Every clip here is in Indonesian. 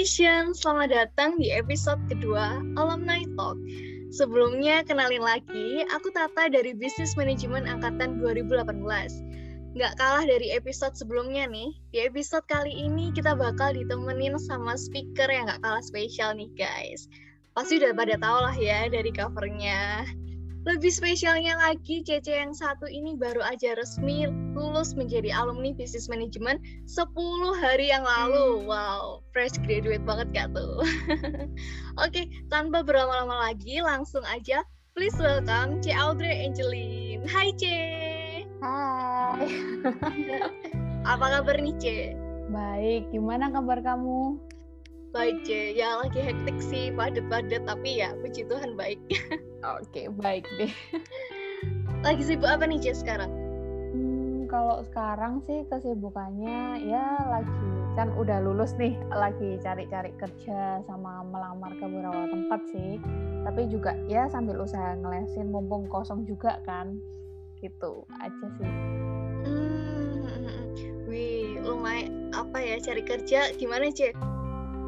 Vision, selamat datang di episode kedua Alumni Talk. Sebelumnya, kenalin lagi, aku Tata dari Business Management Angkatan 2018. Nggak kalah dari episode sebelumnya nih, di episode kali ini kita bakal ditemenin sama speaker yang nggak kalah spesial nih guys. Pasti udah pada tau lah ya dari covernya. Lebih spesialnya lagi, Cece yang satu ini baru aja resmi lulus menjadi alumni Business Management 10 hari yang lalu. Wow, fresh graduate banget gak tuh? Oke, tanpa berlama-lama lagi, langsung aja please welcome C. Audrey Angeline. Hai C. Hai. Apa kabar nih C? Baik, gimana kabar kamu? Baik C, ya lagi hektik sih, padet-padet, tapi ya puji Tuhan baik. Oke, baik deh. Lagi sibuk apa nih C sekarang? Hmm, kalau sekarang sih kesibukannya ya lagi kan udah lulus nih, lagi cari-cari kerja sama melamar ke beberapa tempat sih. Tapi juga ya sambil usaha ngelesin mumpung kosong juga kan. Gitu aja sih. Hmm, wih, lumayan apa ya cari kerja gimana C?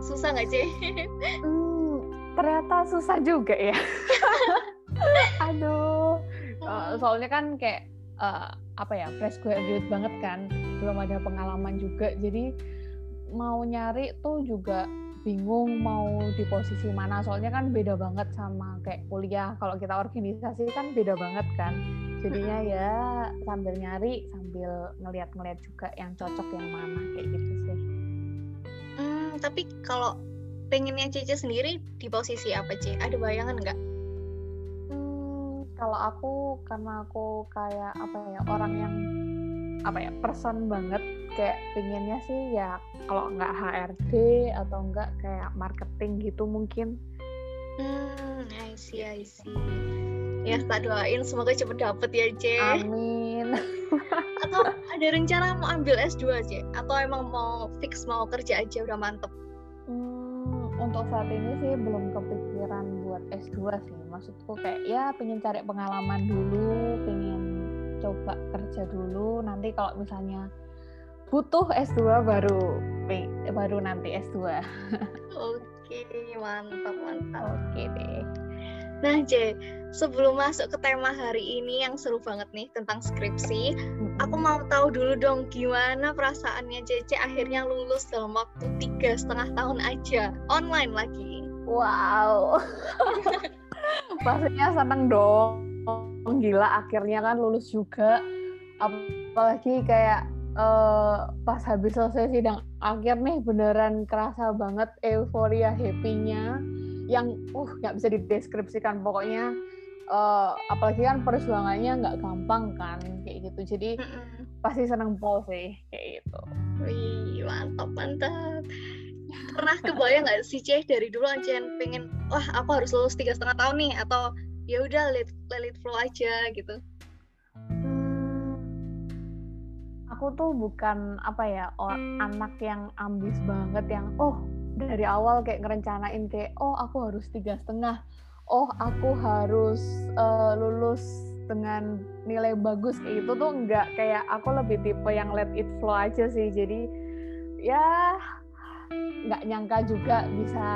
Susah nggak sih? hmm, ternyata susah juga ya. Aduh. Uh, soalnya kan kayak uh, apa ya fresh graduate banget kan belum ada pengalaman juga. Jadi mau nyari tuh juga bingung mau di posisi mana. Soalnya kan beda banget sama kayak kuliah. Kalau kita organisasi kan beda banget kan. Jadinya ya sambil nyari sambil ngeliat-ngeliat juga yang cocok yang mana kayak gitu sih tapi kalau pengennya Cece sendiri di posisi apa Cece? Ada bayangan nggak? Hmm, kalau aku karena aku kayak apa ya orang yang apa ya person banget kayak pengennya sih ya kalau nggak HRD atau nggak kayak marketing gitu mungkin. Hmm, I see, I see. Ya, tak doain semoga cepet dapet ya, C. Amin. Atau ada rencana mau ambil S2 aja? Atau emang mau fix mau kerja aja udah mantep? Hmm, untuk saat ini sih belum kepikiran buat S2 sih. Maksudku kayak ya pengen cari pengalaman dulu, pengen coba kerja dulu. Nanti kalau misalnya butuh S2 baru baru nanti S2. Oke, mantap, mantap. Oke deh. Nah, J, sebelum masuk ke tema hari ini yang seru banget nih tentang skripsi, aku mau tahu dulu dong gimana perasaannya Cece akhirnya lulus dalam waktu tiga setengah tahun aja, online lagi. Wow, pastinya seneng dong. Gila, akhirnya kan lulus juga. Apalagi kayak uh, pas habis selesai sidang akhir nih beneran kerasa banget euforia happy-nya yang uh nggak bisa dideskripsikan. Pokoknya uh, apalagi kan perjuangannya nggak gampang kan kayak gitu. Jadi pasti seneng pol sih kayak gitu. Wih mantap mantap. Pernah kebayang nggak sih ceh dari dulu ancen pengen wah aku harus lulus tiga setengah tahun nih atau ya udah let, let it flow aja gitu? Hmm, aku tuh bukan apa ya anak yang ambis banget yang oh dari awal kayak ngerencanain kayak oh aku harus tiga setengah. Oh aku harus uh, lulus dengan nilai bagus. Kayak gitu tuh enggak kayak aku lebih tipe yang let it flow aja sih. Jadi ya nggak nyangka juga bisa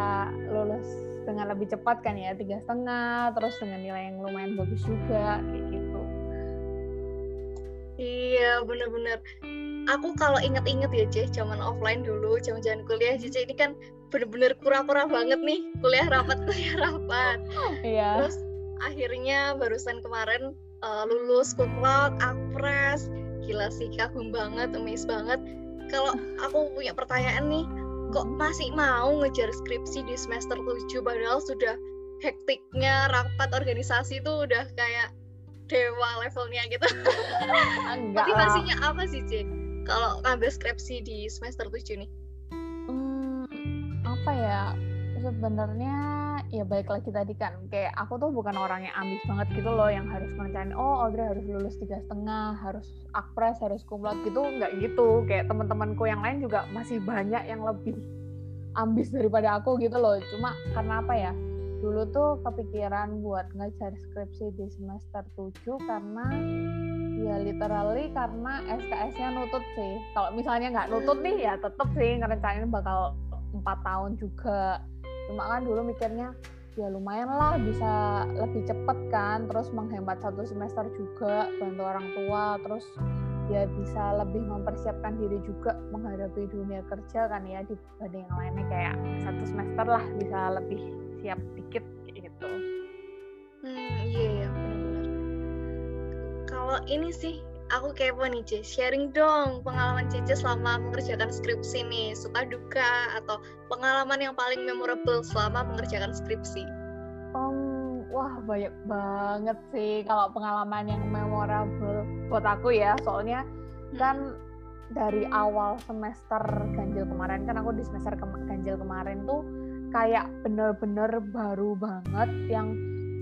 lulus dengan lebih cepat kan ya tiga setengah terus dengan nilai yang lumayan bagus juga kayak gitu. Iya bener-bener aku kalau inget-inget ya Ceh, zaman offline dulu, zaman-zaman kuliah Cece ini kan bener-bener kura-kura banget nih, kuliah rapat, kuliah rapat. Iya. Terus akhirnya barusan kemarin uh, lulus kumlot, akpres, gila sih kagum banget, emis banget. Kalau aku punya pertanyaan nih, kok masih mau ngejar skripsi di semester 7 padahal sudah hektiknya rapat organisasi itu udah kayak dewa levelnya gitu. Motivasinya apa sih, Cik? Kalau ngambil skripsi di semester 7 nih? Hmm, apa ya? Sebenarnya ya baik lagi tadi kan kayak aku tuh bukan orang yang ambis banget gitu loh yang harus merencanain oh Audrey harus lulus tiga setengah harus akpres harus kumlot gitu nggak gitu kayak teman-temanku yang lain juga masih banyak yang lebih ambis daripada aku gitu loh cuma karena apa ya dulu tuh kepikiran buat ngejar skripsi di semester 7 karena ya literally karena SKS-nya nutut sih. Kalau misalnya nggak nutut nih ya tetep sih ngerencanain bakal empat tahun juga cuma kan dulu mikirnya ya lumayan lah bisa lebih cepet kan terus menghemat satu semester juga bantu orang tua terus ya bisa lebih mempersiapkan diri juga menghadapi dunia kerja kan ya dibanding yang lainnya kayak satu semester lah bisa lebih siap dikit gitu. Hmm iya ya benar-benar. Kalau ini sih aku kepo nih C, sharing dong pengalaman Cici selama mengerjakan skripsi nih, suka duka atau pengalaman yang paling memorable selama mengerjakan skripsi. Um, wah banyak banget sih kalau pengalaman yang memorable buat aku ya, soalnya hmm. kan dari awal semester ganjil kemarin kan aku di semester ke ganjil kemarin tuh kayak bener-bener baru banget yang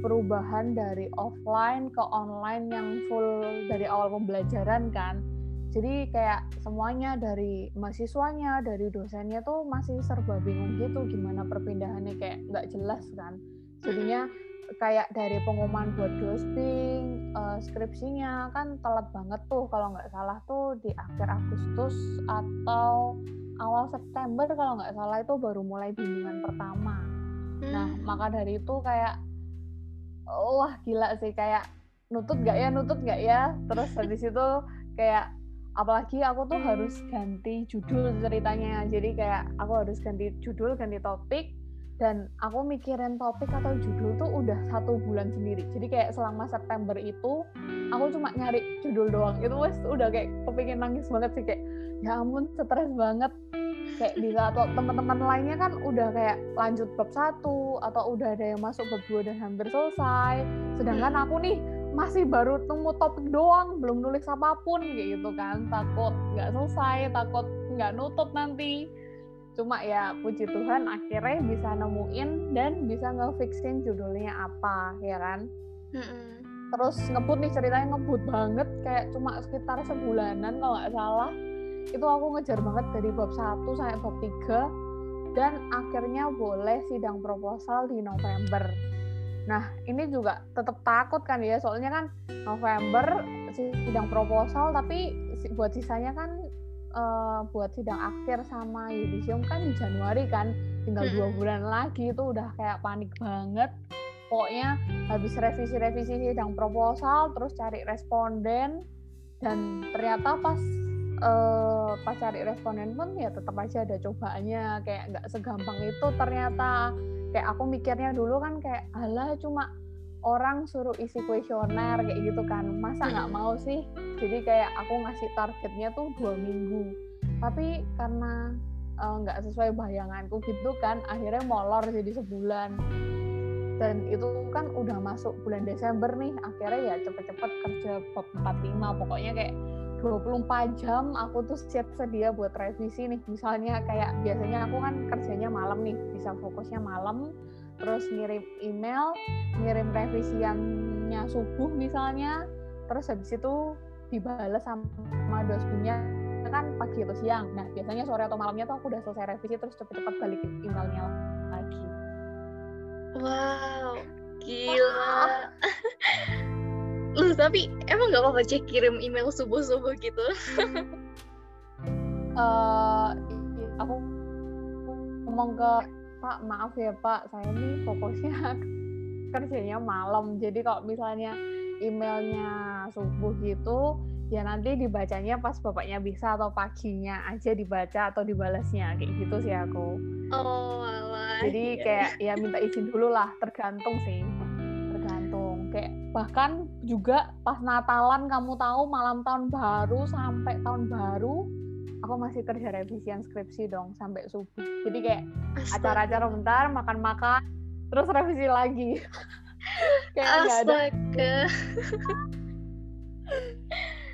perubahan dari offline ke online yang full dari awal pembelajaran kan. Jadi kayak semuanya dari mahasiswanya, dari dosennya tuh masih serba bingung gitu gimana perpindahannya kayak nggak jelas kan. Jadinya kayak dari pengumuman buat ghosting, uh, skripsinya kan telat banget tuh kalau nggak salah tuh di akhir Agustus atau awal September kalau nggak salah itu baru mulai bimbingan pertama. Nah hmm. maka dari itu kayak wah gila sih kayak nutut gak ya nutut gak ya terus habis itu kayak apalagi aku tuh harus ganti judul ceritanya jadi kayak aku harus ganti judul ganti topik dan aku mikirin topik atau judul tuh udah satu bulan sendiri. Jadi kayak selama September itu aku cuma nyari judul doang. Itu wes udah kayak kepingin nangis banget sih kayak ya ampun stres banget. Kayak di atau teman-teman lainnya kan udah kayak lanjut bab satu atau udah ada yang masuk bab dua dan hampir selesai. Sedangkan aku nih masih baru temu topik doang belum nulis apa pun kayak gitu kan. Takut nggak selesai takut nggak nutup nanti cuma ya puji Tuhan akhirnya bisa nemuin dan bisa ngefixin judulnya apa ya kan? Terus ngebut nih ceritanya ngebut banget. Kayak cuma sekitar sebulanan kalau nggak salah. Itu aku ngejar banget dari bab 1 sampai bab 3 dan akhirnya boleh sidang proposal di November. Nah, ini juga tetap takut kan ya, soalnya kan November sidang proposal tapi buat sisanya kan uh, buat sidang akhir sama yudisium kan di Januari kan, tinggal dua bulan lagi itu udah kayak panik banget. Pokoknya habis revisi-revisi sidang proposal, terus cari responden, dan ternyata pas uh, pas cari responden pun ya tetap aja ada cobaannya kayak nggak segampang itu ternyata kayak aku mikirnya dulu kan kayak alah cuma orang suruh isi kuesioner kayak gitu kan. Masa nggak mau sih? Jadi kayak aku ngasih targetnya tuh dua minggu. Tapi karena eh, nggak uh, sesuai bayanganku gitu kan akhirnya molor jadi sebulan. Dan itu kan udah masuk bulan Desember nih akhirnya ya cepet-cepet kerja bab 45 pokoknya kayak 24 jam aku tuh siap sedia buat revisi nih. Misalnya kayak biasanya aku kan kerjanya malam nih bisa fokusnya malam terus ngirim email ngirim revisiannya subuh misalnya. Terus habis itu dibalas sama dosbinya kan pagi atau siang. Nah biasanya sore atau malamnya tuh aku udah selesai revisi terus cepet-cepet balikin emailnya lagi. Wow gila. Lu tapi emang nggak apa-apa cek kirim email subuh subuh gitu uh, aku ngomong ke pak maaf ya pak. Saya ini fokusnya kerjanya malam. Jadi kalau misalnya emailnya subuh gitu ya nanti dibacanya pas bapaknya bisa atau paginya aja dibaca atau dibalasnya kayak gitu sih aku. Oh alah, jadi iya. kayak ya minta izin dulu lah. Tergantung sih. Kayak bahkan juga pas Natalan kamu tahu malam tahun baru sampai tahun baru aku masih kerja revisian skripsi dong sampai subuh. Jadi kayak acara-acara bentar makan-makan terus revisi lagi. Kayak Astaga.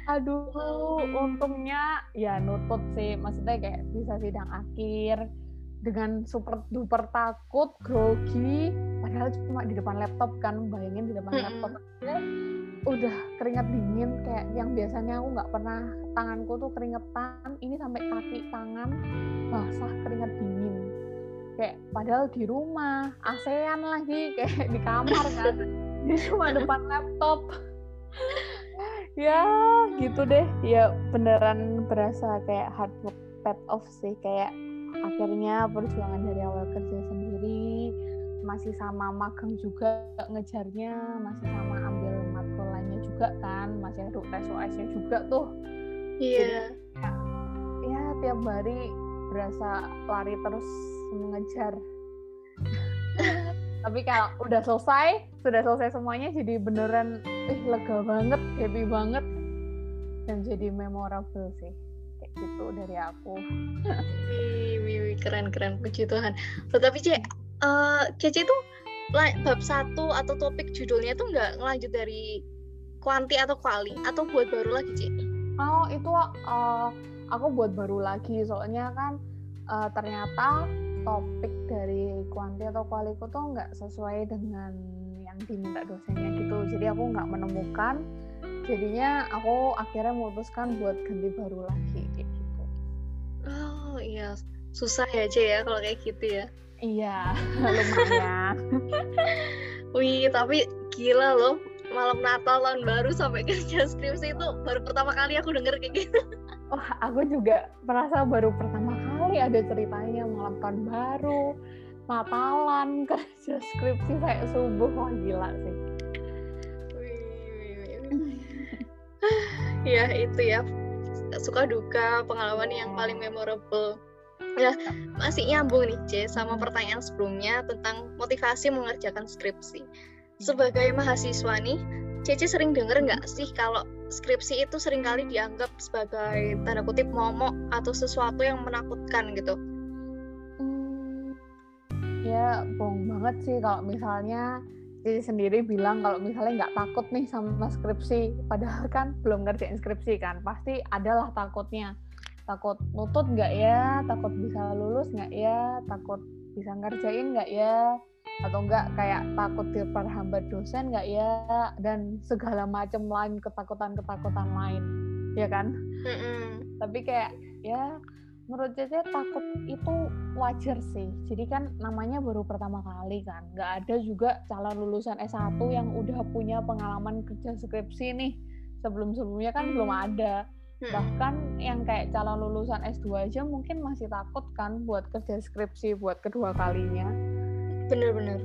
aduh untungnya ya nutut sih. Maksudnya kayak bisa sidang akhir dengan super duper takut, grogi, padahal cuma di depan laptop kan, bayangin di depan laptop aja udah keringat dingin kayak yang biasanya aku nggak pernah tanganku tuh keringetan, ini sampai kaki tangan basah keringat dingin. Kayak padahal di rumah, ASEAN lagi kayak di kamar kan, di cuma depan laptop. ya gitu deh, ya beneran berasa kayak hard work pet off sih kayak akhirnya perjuangan dari awal kerja sendiri masih sama magang juga ngejarnya masih sama ambil matkul lainnya juga kan masih ada tes OS-nya juga tuh. Iya. Yeah. ya, ya tiap hari berasa lari terus mengejar. Tapi kalau udah selesai sudah selesai semuanya jadi beneran ih lega banget happy banget. Dan jadi memorable sih gitu dari aku. Wih, keren keren. Puji Tuhan. Tetapi cek uh, Cece tuh bab satu atau topik judulnya tuh nggak ngelanjut dari kuanti atau kuali atau buat baru lagi cek oh itu uh, aku buat baru lagi. Soalnya kan uh, ternyata topik dari kuanti atau kualiku tuh nggak sesuai dengan yang diminta dosennya gitu. Jadi aku nggak menemukan. Jadinya aku akhirnya memutuskan buat ganti baru lagi iya susah ya Cie ya kalau kayak gitu ya. Iya lumayan. Wih tapi gila loh malam Natal tahun baru sampai kerja skripsi itu baru pertama kali aku denger kayak gitu. Wah aku juga merasa baru pertama kali ada ceritanya malam tahun baru Natalan kerja skripsi kayak subuh. Wah gila sih. Ya itu ya suka duka pengalaman yang paling memorable. Ya masih nyambung nih C sama pertanyaan sebelumnya tentang motivasi mengerjakan skripsi. Sebagai mahasiswa nih Cece sering denger nggak sih kalau skripsi itu sering kali dianggap sebagai tanda kutip momok atau sesuatu yang menakutkan gitu? Hmm, ya bohong banget sih kalau misalnya Cici sendiri bilang kalau misalnya nggak takut nih sama skripsi, padahal kan belum ngerjain skripsi kan, pasti adalah takutnya. Takut nutut nggak ya, takut bisa lulus nggak ya, takut bisa ngerjain nggak ya, atau enggak kayak takut diperhambat dosen enggak ya? Dan segala macam lain ketakutan-ketakutan lain. Ya kan? Mm -mm. tapi kayak ya menurut Cece takut itu wajar sih. Jadi kan namanya baru pertama kali kan. Nggak ada juga calon lulusan S1 yang udah punya pengalaman kerja skripsi nih. Sebelum-sebelumnya kan belum ada. Bahkan yang kayak calon lulusan S2 aja mungkin masih takut kan buat kerja skripsi buat kedua kalinya. Bener-bener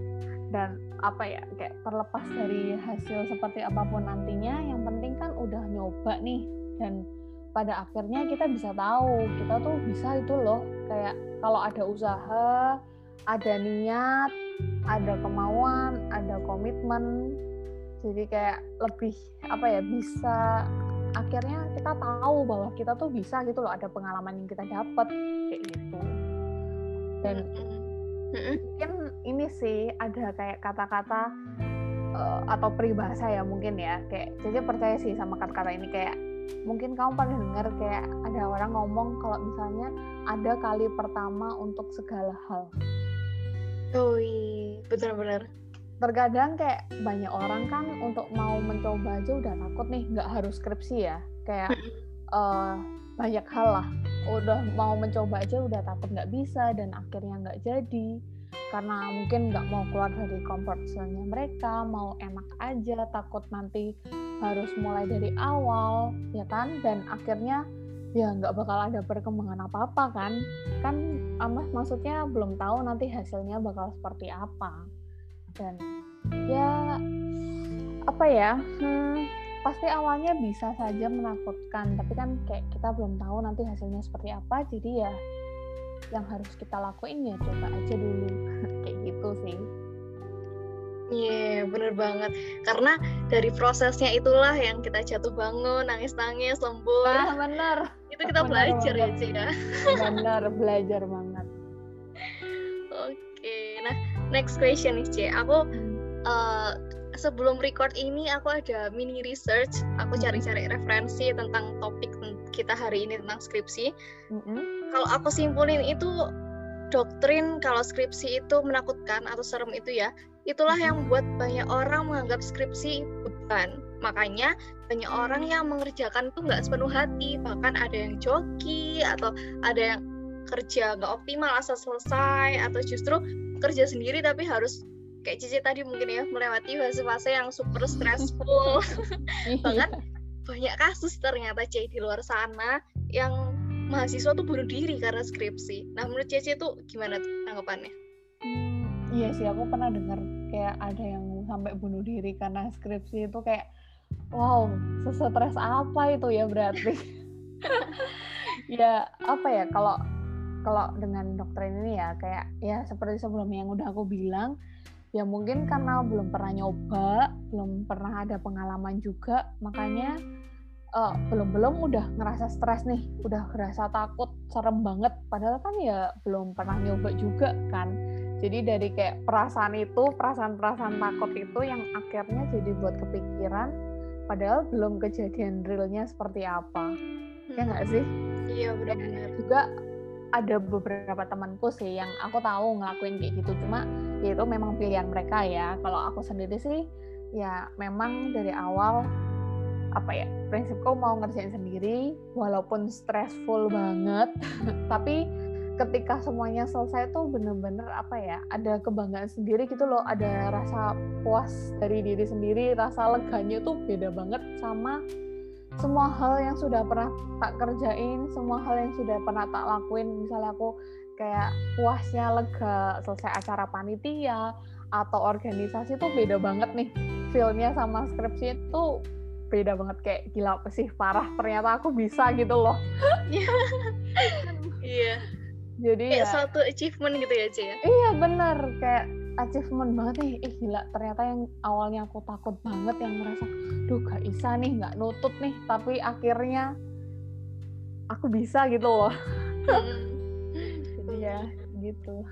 dan apa ya kayak terlepas dari hasil seperti apa pun nantinya yang penting kan udah nyoba nih. Dan pada akhirnya kita bisa tahu kita tuh bisa itu loh kayak kalau ada usaha ada niat ada kemauan ada komitmen jadi kayak lebih apa ya bisa. Akhirnya kita tahu bahwa kita tuh bisa gitu loh ada pengalaman yang kita dapat kayak gitu. Dan mungkin ini sih ada kayak kata-kata uh, atau peribahasa ya mungkin ya kayak Cece percaya sih sama kata-kata ini kayak mungkin kamu pernah dengar kayak ada orang ngomong kalau misalnya ada kali pertama untuk segala hal. Oh iya, benar-benar. Terkadang kayak banyak orang kan untuk mau mencoba aja udah takut nih, nggak harus skripsi ya. Kayak uh, banyak hal lah udah mau mencoba aja udah takut nggak bisa dan akhirnya nggak jadi karena mungkin nggak mau keluar dari comfort zone-nya mereka mau enak aja takut nanti harus mulai dari awal ya kan? Dan akhirnya ya nggak bakal ada perkembangan apa-apa kan? Kan amas maksudnya belum tahu nanti hasilnya bakal seperti apa. Dan ya apa ya hmm, pasti awalnya bisa saja menakutkan. Tapi kan kayak kita belum tahu nanti hasilnya seperti apa jadi ya yang harus kita lakuin ya coba aja dulu. Kayak gitu sih Iya, yeah, bener banget. Karena dari prosesnya itulah yang kita jatuh bangun, nangis-nangis, lembur. Ah, bener. Itu kita bener, belajar bener. ya, Ci ya. Bener, belajar banget. Oke, okay. nah next question nih, Ci. Aku uh, sebelum record ini aku ada mini research aku cari-cari referensi tentang topik kita hari ini tentang skripsi mm-hmm. kalau aku simpulin itu doktrin kalau skripsi itu menakutkan atau serem itu ya itulah yang membuat banyak orang menganggap skripsi beban makanya banyak orang yang mengerjakan itu nggak sepenuh hati bahkan ada yang joki atau ada yang kerja nggak optimal asal selesai atau justru kerja sendiri tapi harus kayak Cici tadi mungkin ya melewati fase-fase yang super stressful iya. banget banyak kasus ternyata Cici di luar sana yang mahasiswa tuh bunuh diri karena skripsi. Nah, menurut Cece itu gimana tuh tanggapannya? Hmm, iya sih, aku pernah dengar kayak ada yang sampai bunuh diri karena skripsi itu kayak wow, sesetres apa itu ya berarti? ya apa ya kalau kalau dengan dokter ini ya kayak ya seperti sebelumnya yang udah aku bilang ya mungkin karena belum pernah nyoba belum pernah ada pengalaman juga makanya uh, belum-belum udah ngerasa stres nih, udah ngerasa takut, serem banget. Padahal kan ya belum pernah nyoba juga kan. Jadi dari kayak perasaan itu, perasaan-perasaan takut itu yang akhirnya jadi buat kepikiran, padahal belum kejadian realnya seperti apa. Ya hmm. Ya nggak sih? Iya benar-benar. Juga ada beberapa temanku sih yang aku tahu ngelakuin kayak gitu, cuma ya itu memang pilihan mereka ya. Kalau aku sendiri sih ya memang dari awal apa ya prinsipku mau ngerjain sendiri walaupun stressful banget tapi ketika semuanya selesai tuh bener-bener apa ya ada kebanggaan sendiri gitu loh ada rasa puas dari diri sendiri rasa leganya tuh beda banget sama semua hal yang sudah pernah tak kerjain semua hal yang sudah pernah tak lakuin. Misalnya aku kayak puasnya lega selesai acara panitia atau organisasi tuh beda banget nih. Feelnya sama skripsi itu beda banget kayak gila apa sih parah ternyata aku bisa gitu loh. Iya jadi kayak ya, suatu achievement gitu ya Cia ya? iya bener. Kayak achievement banget nih. Eh gila. Ternyata yang awalnya aku takut banget yang ngerasa duh gak bisa nih nggak nutut nih. Tapi akhirnya aku bisa gitu loh. Hmm. jadi ya gitu.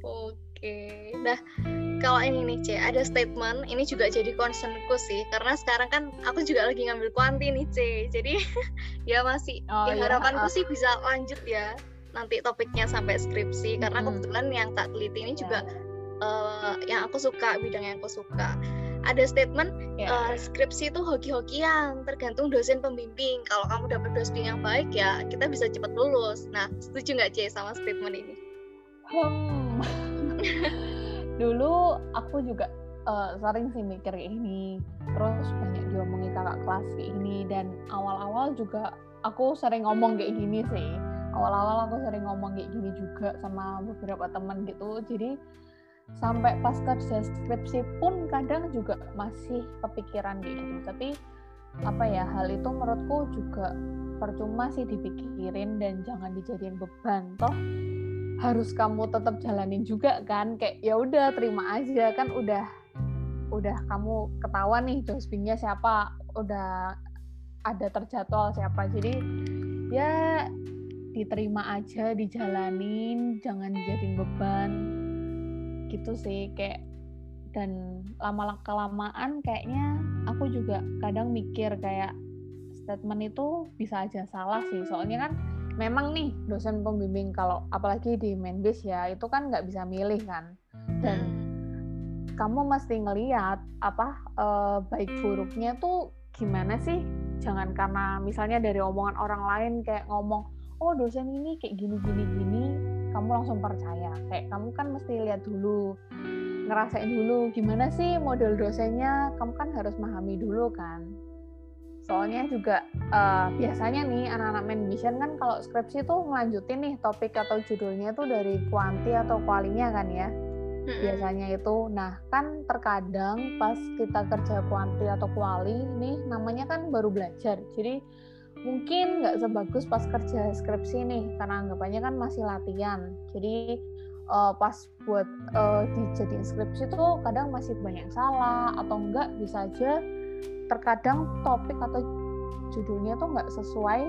Oke. Nah kalau ini nih C ada statement. Ini juga jadi concernku sih. Karena sekarang kan aku juga lagi ngambil kuanti nih C jadi ya masih oh, ya, harapanku uh. sih bisa lanjut ya nanti topiknya sampai skripsi karena hmm. kebetulan yang tak teliti ini yeah. juga uh, yang aku suka bidang yang aku suka ada statement yeah. uh, skripsi itu hoki-hokian tergantung dosen pembimbing kalau kamu dapat dosen yang baik ya kita bisa cepat lulus nah setuju nggak C sama statement ini hmm. dulu aku juga uh, sering sih mikir ini terus banyak diomongin kakak kelas kayak ini dan awal-awal juga aku sering ngomong kayak gini sih awal-awal aku sering ngomong kayak gini juga sama beberapa teman gitu. Jadi sampai pas kerja skripsi pun kadang juga masih kepikiran kayak gitu. Tapi apa ya hal itu menurutku juga percuma sih dipikirin dan jangan dijadiin beban. Toh harus kamu tetap jalanin juga kan? Kayak ya udah terima aja. Kan udah udah kamu ketahuan nih dosbingnya siapa udah ada terjadwal siapa. Jadi ya diterima aja dijalanin jangan dijadiin beban. Gitu sih kayak dan lama kelamaan kayaknya aku juga kadang mikir kayak statement itu bisa aja salah sih. Soalnya kan memang nih dosen pembimbing kalau apalagi di Menbis ya itu kan nggak bisa milih kan. Dan kamu mesti ngeliat apa eh, baik buruknya tuh gimana sih? Jangan karena misalnya dari omongan orang lain kayak ngomong oh dosen ini kayak gini gini gini kamu langsung percaya. Kayak kamu kan mesti lihat dulu ngerasain dulu gimana sih model dosennya kamu kan harus memahami dulu kan. Soalnya juga uh, biasanya nih anak-anak main mission kan kalau skripsi tuh ngelanjutin nih topik atau judulnya tuh dari kuanti atau kualinya kan ya. Biasanya itu. Nah kan terkadang pas kita kerja kuanti atau kuali nih namanya kan baru belajar. Jadi mungkin nggak sebagus pas kerja skripsi nih karena anggapannya kan masih latihan. Jadi uh, pas buat uh, dijadiin skripsi tuh kadang masih banyak salah atau enggak bisa aja terkadang topik atau judulnya tuh nggak sesuai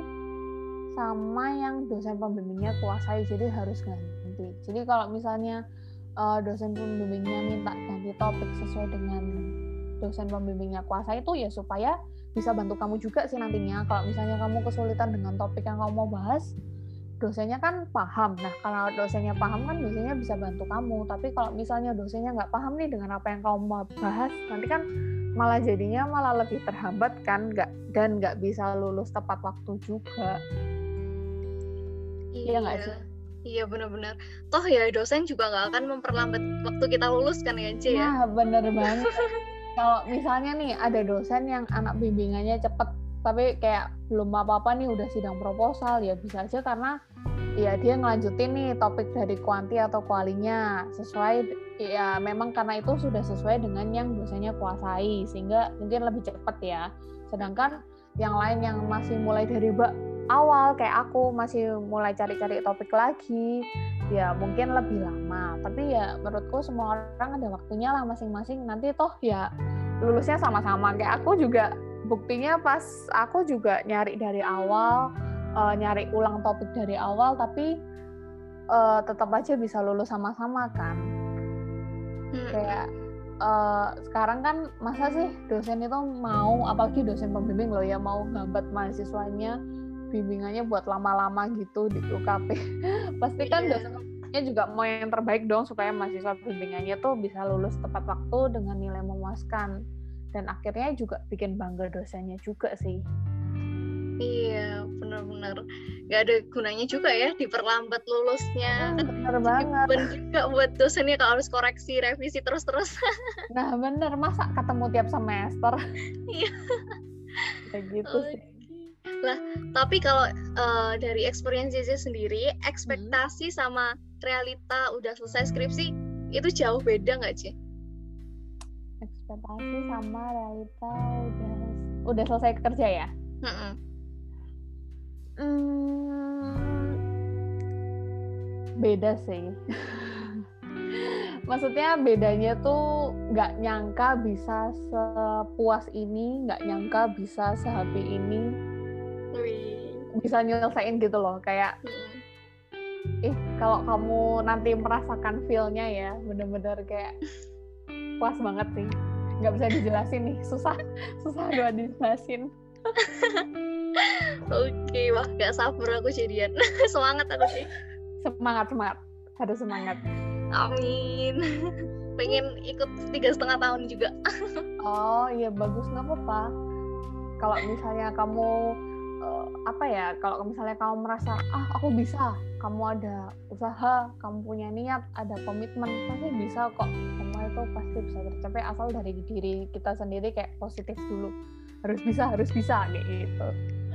sama yang dosen pembimbingnya kuasai jadi harus ganti. Jadi kalau misalnya uh, dosen pembimbingnya minta ganti topik sesuai dengan dosen pembimbingnya kuasai itu ya supaya bisa bantu kamu juga sih nantinya. Kalau misalnya kamu kesulitan dengan topik yang kamu mau bahas dosennya kan paham. Nah, kalau dosennya paham kan dosennya bisa bantu kamu. Tapi kalau misalnya dosennya nggak paham nih dengan apa yang kamu mau bahas, nanti kan malah jadinya malah lebih terhambat kan nggak dan nggak bisa lulus tepat waktu juga. Iya nggak sih? Iya benar-benar. Toh ya dosen juga nggak akan memperlambat waktu kita lulus kan ya Cie ya? Nah bener banget kalau misalnya nih ada dosen yang anak bimbingannya cepet tapi kayak belum apa-apa nih udah sidang proposal ya bisa aja karena ya dia ngelanjutin nih topik dari kuanti atau kualinya. Sesuai ya memang karena itu sudah sesuai dengan yang dosennya kuasai sehingga mungkin lebih cepat ya. Sedangkan yang lain yang masih mulai dari awal kayak aku masih mulai cari-cari topik lagi ya mungkin lebih lama. Tapi ya menurutku semua orang ada waktunya lah masing-masing. Nanti toh ya lulusnya sama-sama. Kayak aku juga buktinya pas aku juga nyari dari awal uh, nyari ulang topik dari awal tapi uh, tetap aja bisa lulus sama-sama kan. Hmm. kayak uh, sekarang kan masa sih dosen itu mau apalagi dosen pembimbing loh ya mau gambat mahasiswanya bimbingannya buat lama-lama gitu di UKP pasti kan yeah. dosennya juga mau yang terbaik dong supaya mahasiswa bimbingannya tuh bisa lulus tepat waktu dengan nilai memuaskan. Dan akhirnya juga bikin bangga dosennya juga sih. Iya benar-benar. Nggak ada gunanya juga ya diperlambat lulusnya. Hmm, bener banget. dan juga buat dosennya kalau harus koreksi revisi terus-terus. Nah bener masa ketemu tiap semester? Iya. Kayak gitu okay. sih lah tapi kalau uh, dari experience sendiri ekspektasi hmm. sama realita udah selesai skripsi itu jauh beda nggak sih ekspektasi sama realita udah udah selesai kerja ya hmm, beda sih maksudnya bedanya tuh nggak nyangka bisa sepuas ini nggak nyangka bisa sehappy ini. Bisa nyelesain gitu loh kayak ih kalau kamu nanti merasakan feelnya ya bener-bener kayak puas banget sih. Nggak bisa dijelasin nih susah susah buat dijelasin. Oke wah gak sabar aku jadian. Semangat aku sih. Semangat semangat. Harus semangat. Amin. Pengen ikut tiga setengah tahun juga. Oh iya bagus. Nggak apa-apa. Kalau misalnya kamu uh, apa ya kalau misalnya kamu merasa ah aku bisa kamu ada usaha kamu punya niat ada komitmen pasti bisa kok. Semua itu pasti bisa tercapai asal dari diri kita sendiri kayak positif dulu. Harus bisa harus bisa kayak gitu.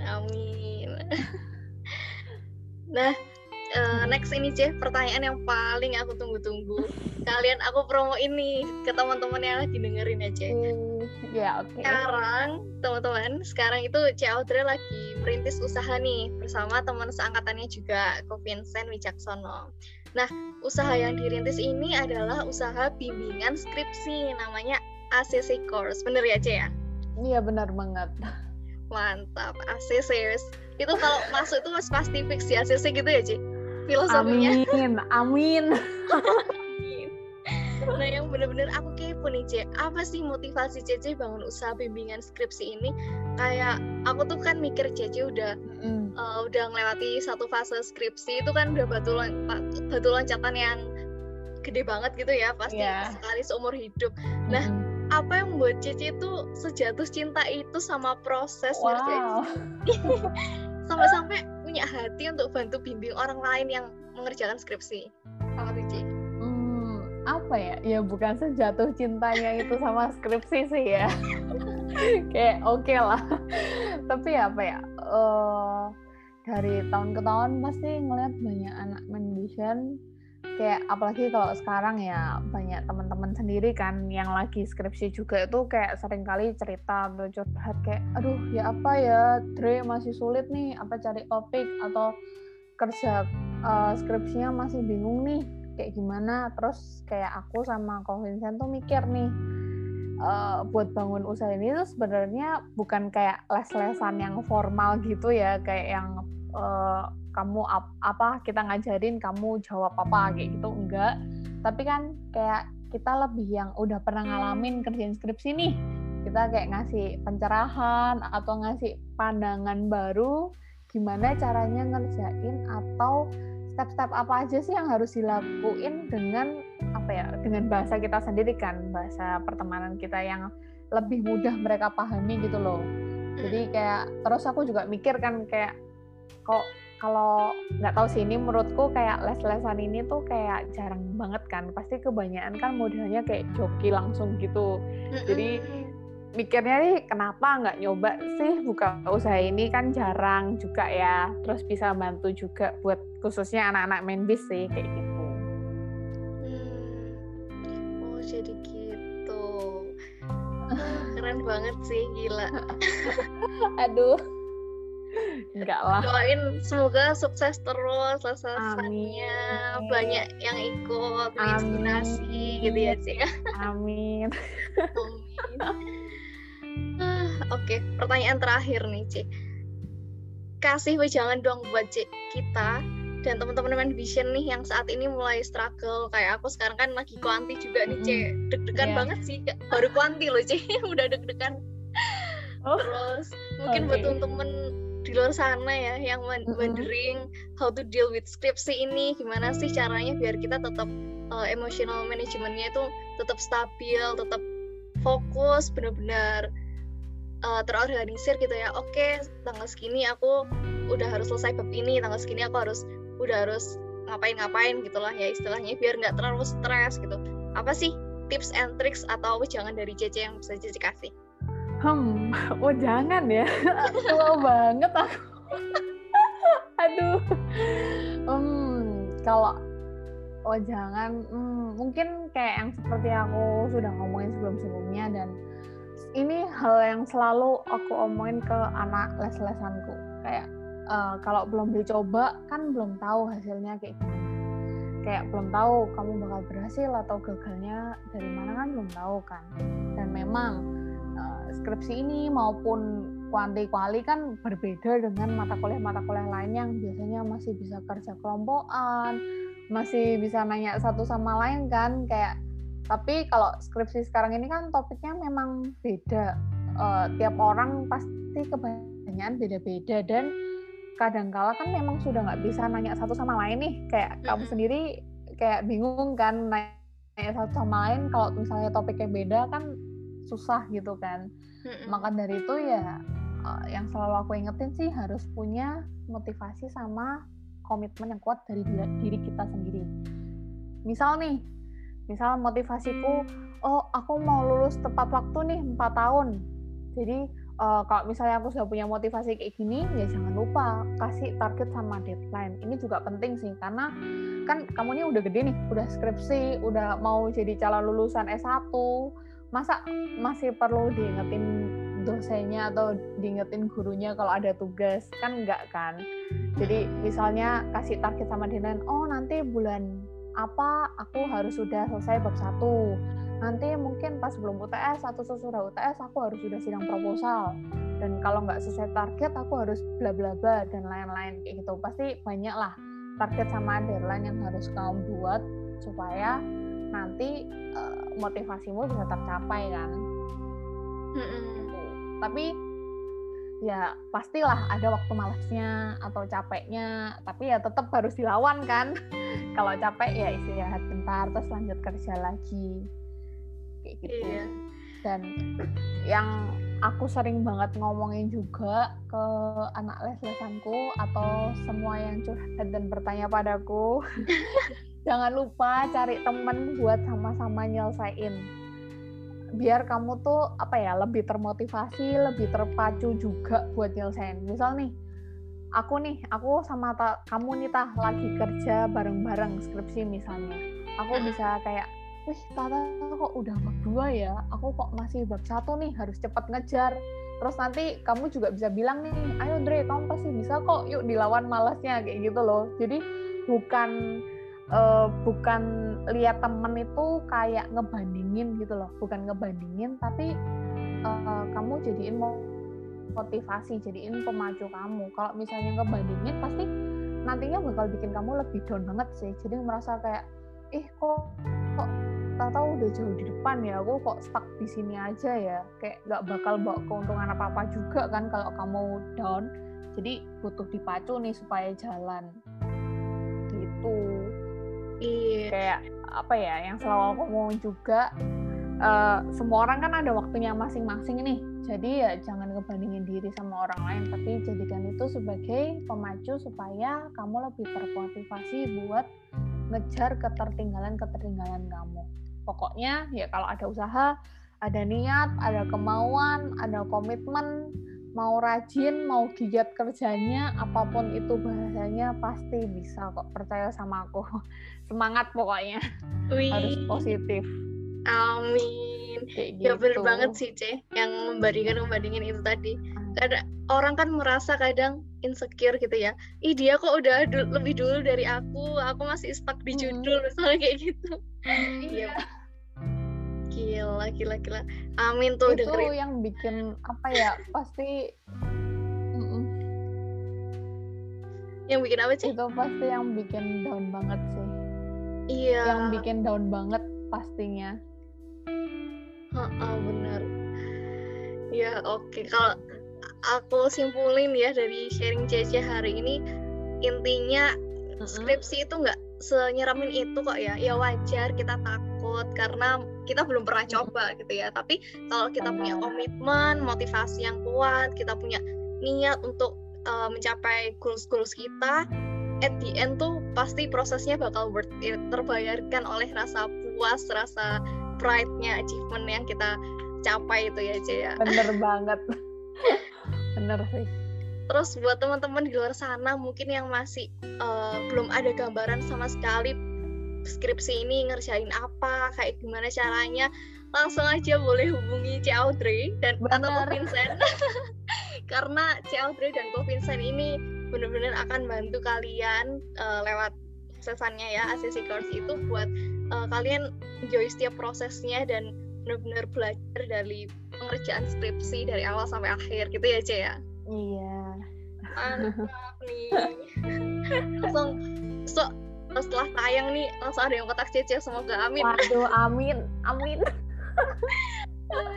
Amin. Nah uh, next ini ceh pertanyaan yang paling aku tunggu-tunggu. Kalian aku promo ini ke teman-teman yang lagi dengerin ya uh, ya oke. Okay. sekarang teman-teman sekarang itu ceh Audrey lagi merintis usaha nih bersama teman seangkatannya juga Ko Vincent Wicaksono nah usaha yang dirintis ini adalah usaha bimbingan skripsi namanya ACC Course. Bener ya ceh ya? Iya benar banget. Mantap ACC itu kalau masuk itu pasti fix di ACC gitu ya Ci filosofinya amin amin nah yang bener-bener aku kepo nih Cek apa sih motivasi Cece bangun usaha bimbingan skripsi ini kayak aku tuh kan mikir Cece udah mm. uh, udah ngelewati satu fase skripsi itu kan udah batu batu loncatan yang gede banget gitu ya pasti yeah. sekali seumur hidup nah mm. apa yang membuat Cece itu sejatuh cinta itu sama proses wow. sampai-sampai punya hati untuk bantu bimbing orang lain yang mengerjakan skripsi. Apa tuh Ci? Hmm, apa ya? Ya bukan sejatuh cintanya itu sama skripsi sih ya. Kayak oke okay lah. Tapi apa ya? Uh, dari tahun ke tahun pasti ngeliat banyak anak mendesain kayak apalagi kalau sekarang ya banyak teman-teman sendiri kan yang lagi skripsi juga itu kayak sering kali cerita atau curhat kayak aduh ya apa ya Dre masih sulit nih apa cari topik atau kerja uh, skripsinya masih bingung nih kayak gimana? Terus kayak aku sama Ko Vincent tuh mikir nih uh, buat bangun usaha ini tuh sebenarnya bukan kayak les-lesan yang formal gitu ya kayak yang uh, kamu ap, apa kita ngajarin kamu jawab apa kayak gitu enggak. Tapi kan kayak kita lebih yang udah pernah ngalamin kerjaan skripsi nih kita kayak ngasih pencerahan atau ngasih pandangan baru gimana caranya ngerjain atau step-step apa aja sih yang harus dilakuin dengan apa ya dengan bahasa kita sendiri kan bahasa pertemanan kita yang lebih mudah mereka pahami gitu loh. Jadi kayak terus aku juga mikir kan kayak kok kalau nggak tahu sih ini menurutku kayak les-lesan ini tuh kayak jarang banget kan. Pasti kebanyakan kan modelnya kayak joki langsung gitu. Jadi mikirnya nih kenapa nggak nyoba sih buka usaha ini? Kan jarang juga ya. Terus bisa bantu juga buat khususnya anak-anak main bis sih kayak gitu. Hmm. oh jadi gitu. Keren banget sih gila. Aduh enggak lah doain semoga sukses terus selesainya banyak yang ikut inspirasi gitu ya sih amin amin Oke, okay, pertanyaan terakhir nih, Cik. Kasih wejangan dong buat Cik kita dan teman-teman main vision nih yang saat ini mulai struggle kayak aku sekarang kan lagi kuanti juga nih Cik. Deg-degan yeah. banget sih, baru kuanti loh Cik, udah deg-degan. Oh. Terus mungkin okay. buat teman-teman di luar sana ya yang wondering how to deal with skripsi ini gimana sih caranya biar kita tetap uh, emotional managementnya itu tetap stabil tetap fokus benar-benar uh, terorganisir gitu ya. Oke okay, tanggal segini aku udah harus selesai bab ini tanggal segini aku harus udah harus ngapain-ngapain gitulah ya istilahnya biar nggak terlalu stres gitu. Apa sih tips and tricks atau jangan dari Cece yang bisa Cece kasih hmm oh jangan ya. Tua banget aku. Aduh. Hmm kalau oh jangan hmm, mungkin kayak yang seperti aku sudah ngomongin sebelum-sebelumnya dan ini hal yang selalu aku omongin ke anak les-lesanku. Kayak uh, kalau belum dicoba kan belum tahu hasilnya kayak gimana. Kayak belum tahu kamu bakal berhasil atau gagalnya dari mana kan belum tahu kan. Dan memang uh, skripsi ini maupun kuanti kuali kan berbeda dengan mata kuliah-mata kuliah lain yang biasanya masih bisa kerja kelompokan masih bisa nanya satu sama lain kan kayak tapi kalau skripsi sekarang ini kan topiknya memang beda. Uh, tiap orang pasti kebanyakan beda-beda dan kadang-kala kan memang sudah nggak bisa nanya satu sama lain nih. Kayak kamu sendiri kayak bingung kan nanya satu sama lain. Kalau misalnya topiknya beda kan susah gitu kan. Maka dari itu ya uh, yang selalu aku ingetin sih harus punya motivasi sama komitmen yang kuat dari diri kita sendiri. Misal nih misal motivasiku oh aku mau lulus tepat waktu nih empat tahun. Jadi uh, kalau misalnya aku sudah punya motivasi kayak gini ya jangan lupa kasih target sama deadline. Ini juga penting sih karena kan kamu ini udah gede nih udah skripsi udah mau jadi calon lulusan S1 masa masih perlu diingetin dosennya atau diingetin gurunya kalau ada tugas? Kan enggak kan? Jadi misalnya kasih target sama deadline oh nanti bulan apa aku harus sudah selesai bab satu. Nanti mungkin pas belum UTS atau sesudah UTS aku harus sudah sidang proposal. Dan kalau nggak sesuai target aku harus bla bla bla dan lain-lain. Kayak gitu. Pasti banyak lah target sama deadline yang harus kamu buat supaya nanti uh, motivasimu bisa tercapai kan? -mm. tapi ya pastilah ada waktu malasnya atau capeknya tapi ya tetap harus dilawan kan? Kalau capek ya istirahat bentar terus lanjut kerja lagi. Kayak gitu. Iya. dan yang aku sering banget ngomongin juga ke anak les-lesanku atau semua yang curhat dan bertanya padaku jangan lupa cari temen buat sama-sama nyelesain biar kamu tuh apa ya lebih termotivasi, lebih terpacu juga buat nyelesain. Misal nih, aku nih, aku sama ta, kamu nih tah lagi kerja bareng-bareng skripsi misalnya. Aku hmm. bisa kayak, wih Tata kok udah bab dua ya, aku kok masih bab satu nih, harus cepat ngejar. Terus nanti kamu juga bisa bilang nih, ayo Dre, kamu pasti bisa kok, yuk dilawan malasnya, kayak gitu loh. Jadi bukan uh, bukan lihat temen itu kayak ngebandingin gitu loh. Bukan ngebandingin tapi uh, kamu jadiin motivasi jadiin pemacu kamu. Kalau misalnya ngebandingin pasti nantinya bakal bikin kamu lebih down banget sih. Jadi merasa kayak ih kok kok tak tahu udah jauh di depan ya? Aku kok stuck di sini aja ya? Kayak nggak bakal bawa keuntungan apa apa juga kan kalau kamu down. Jadi butuh dipacu nih supaya jalan. Gitu Iya. Kayak apa ya yang selalu aku mau juga uh, semua orang kan ada waktunya masing-masing nih. Jadi ya jangan ngebandingin diri sama orang lain, tapi jadikan itu sebagai pemacu supaya kamu lebih termotivasi buat ngejar ketertinggalan-ketertinggalan kamu. Pokoknya ya kalau ada usaha, ada niat ada kemauan ada komitmen mau rajin mau giat kerjanya apa pun itu bahasanya pasti bisa kok percaya sama aku. Semangat pokoknya. Wih. harus positif. Amin. Kayak gitu. ya bener gitu. banget sih C yang membandingkan membandingin itu tadi. Kadang orang kan merasa kadang insecure gitu ya. Ih dia kok udah du lebih dulu dari aku. Aku masih stuck di judul hmm. misalnya kayak gitu. Iya gila gila gila. Amin tuh itu dengerin. yang bikin apa ya pasti yang bikin apa sih? Itu pasti yang bikin down banget sih. Iya. Yang bikin down banget pastinya. Heeh, bener. Ya oke. Okay. kalau aku simpulin ya dari sharing Cece hari ini intinya skripsi itu nggak senyeramin itu kok ya. Ya wajar kita takut karena kita belum pernah coba gitu ya. Tapi kalau kita punya komitmen motivasi yang kuat kita punya niat untuk uh, mencapai goals goals kita at the end tuh pasti prosesnya bakal worth it. Terbayarkan oleh rasa puas rasa pride-nya achievement yang kita capai itu ya Cia. bener banget. Bener sih. Terus buat teman-teman di luar sana mungkin yang masih uh, belum ada gambaran sama sekali skripsi ini ngerjain apa kayak gimana caranya langsung aja boleh hubungi C Audrey dan Bener. atau Vincent. Karena C Audrey dan Ko Vincent ini benar-benar akan bantu kalian uh, lewat sesannya ya ACC course itu buat uh, kalian enjoy setiap prosesnya dan benar-benar belajar dari pengerjaan skripsi dari awal sampai akhir gitu ya Cia ya? Iya. Mantap nih. Langsung so setelah tayang nih langsung ada yang kotak Cece semoga amin. Waduh amin amin.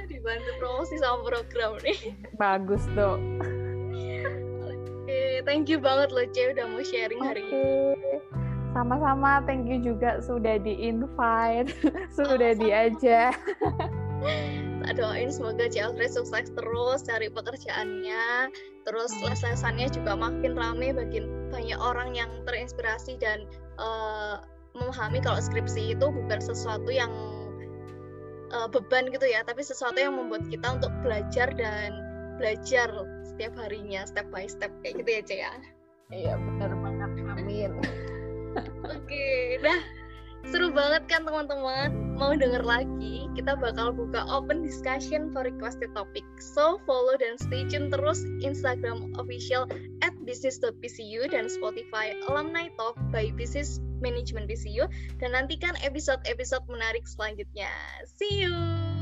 Dibantu promosi sama program nih. Bagus dong Oke, thank you banget loh Ce udah mau sharing hari okay. ini sama-sama thank you juga sudah di invite sudah oh, diajak. Doain semoga C Alfred sukses terus cari pekerjaannya. Terus les-lesannya juga makin rame bagi banyak orang yang terinspirasi dan uh, memahami kalau skripsi itu bukan sesuatu yang uh, beban gitu ya tapi sesuatu yang membuat kita untuk belajar dan belajar setiap harinya step by step kayak gitu ya Cia ya? Iya benar banget amin. Oke okay, dah Seru banget kan teman-teman? Mau denger lagi? Kita bakal buka open discussion for requested topic. So follow dan stay tune terus Instagram official at business.pcu dan Spotify Alumni Talk by Business Management PCU dan nantikan episode-episode menarik selanjutnya. See you!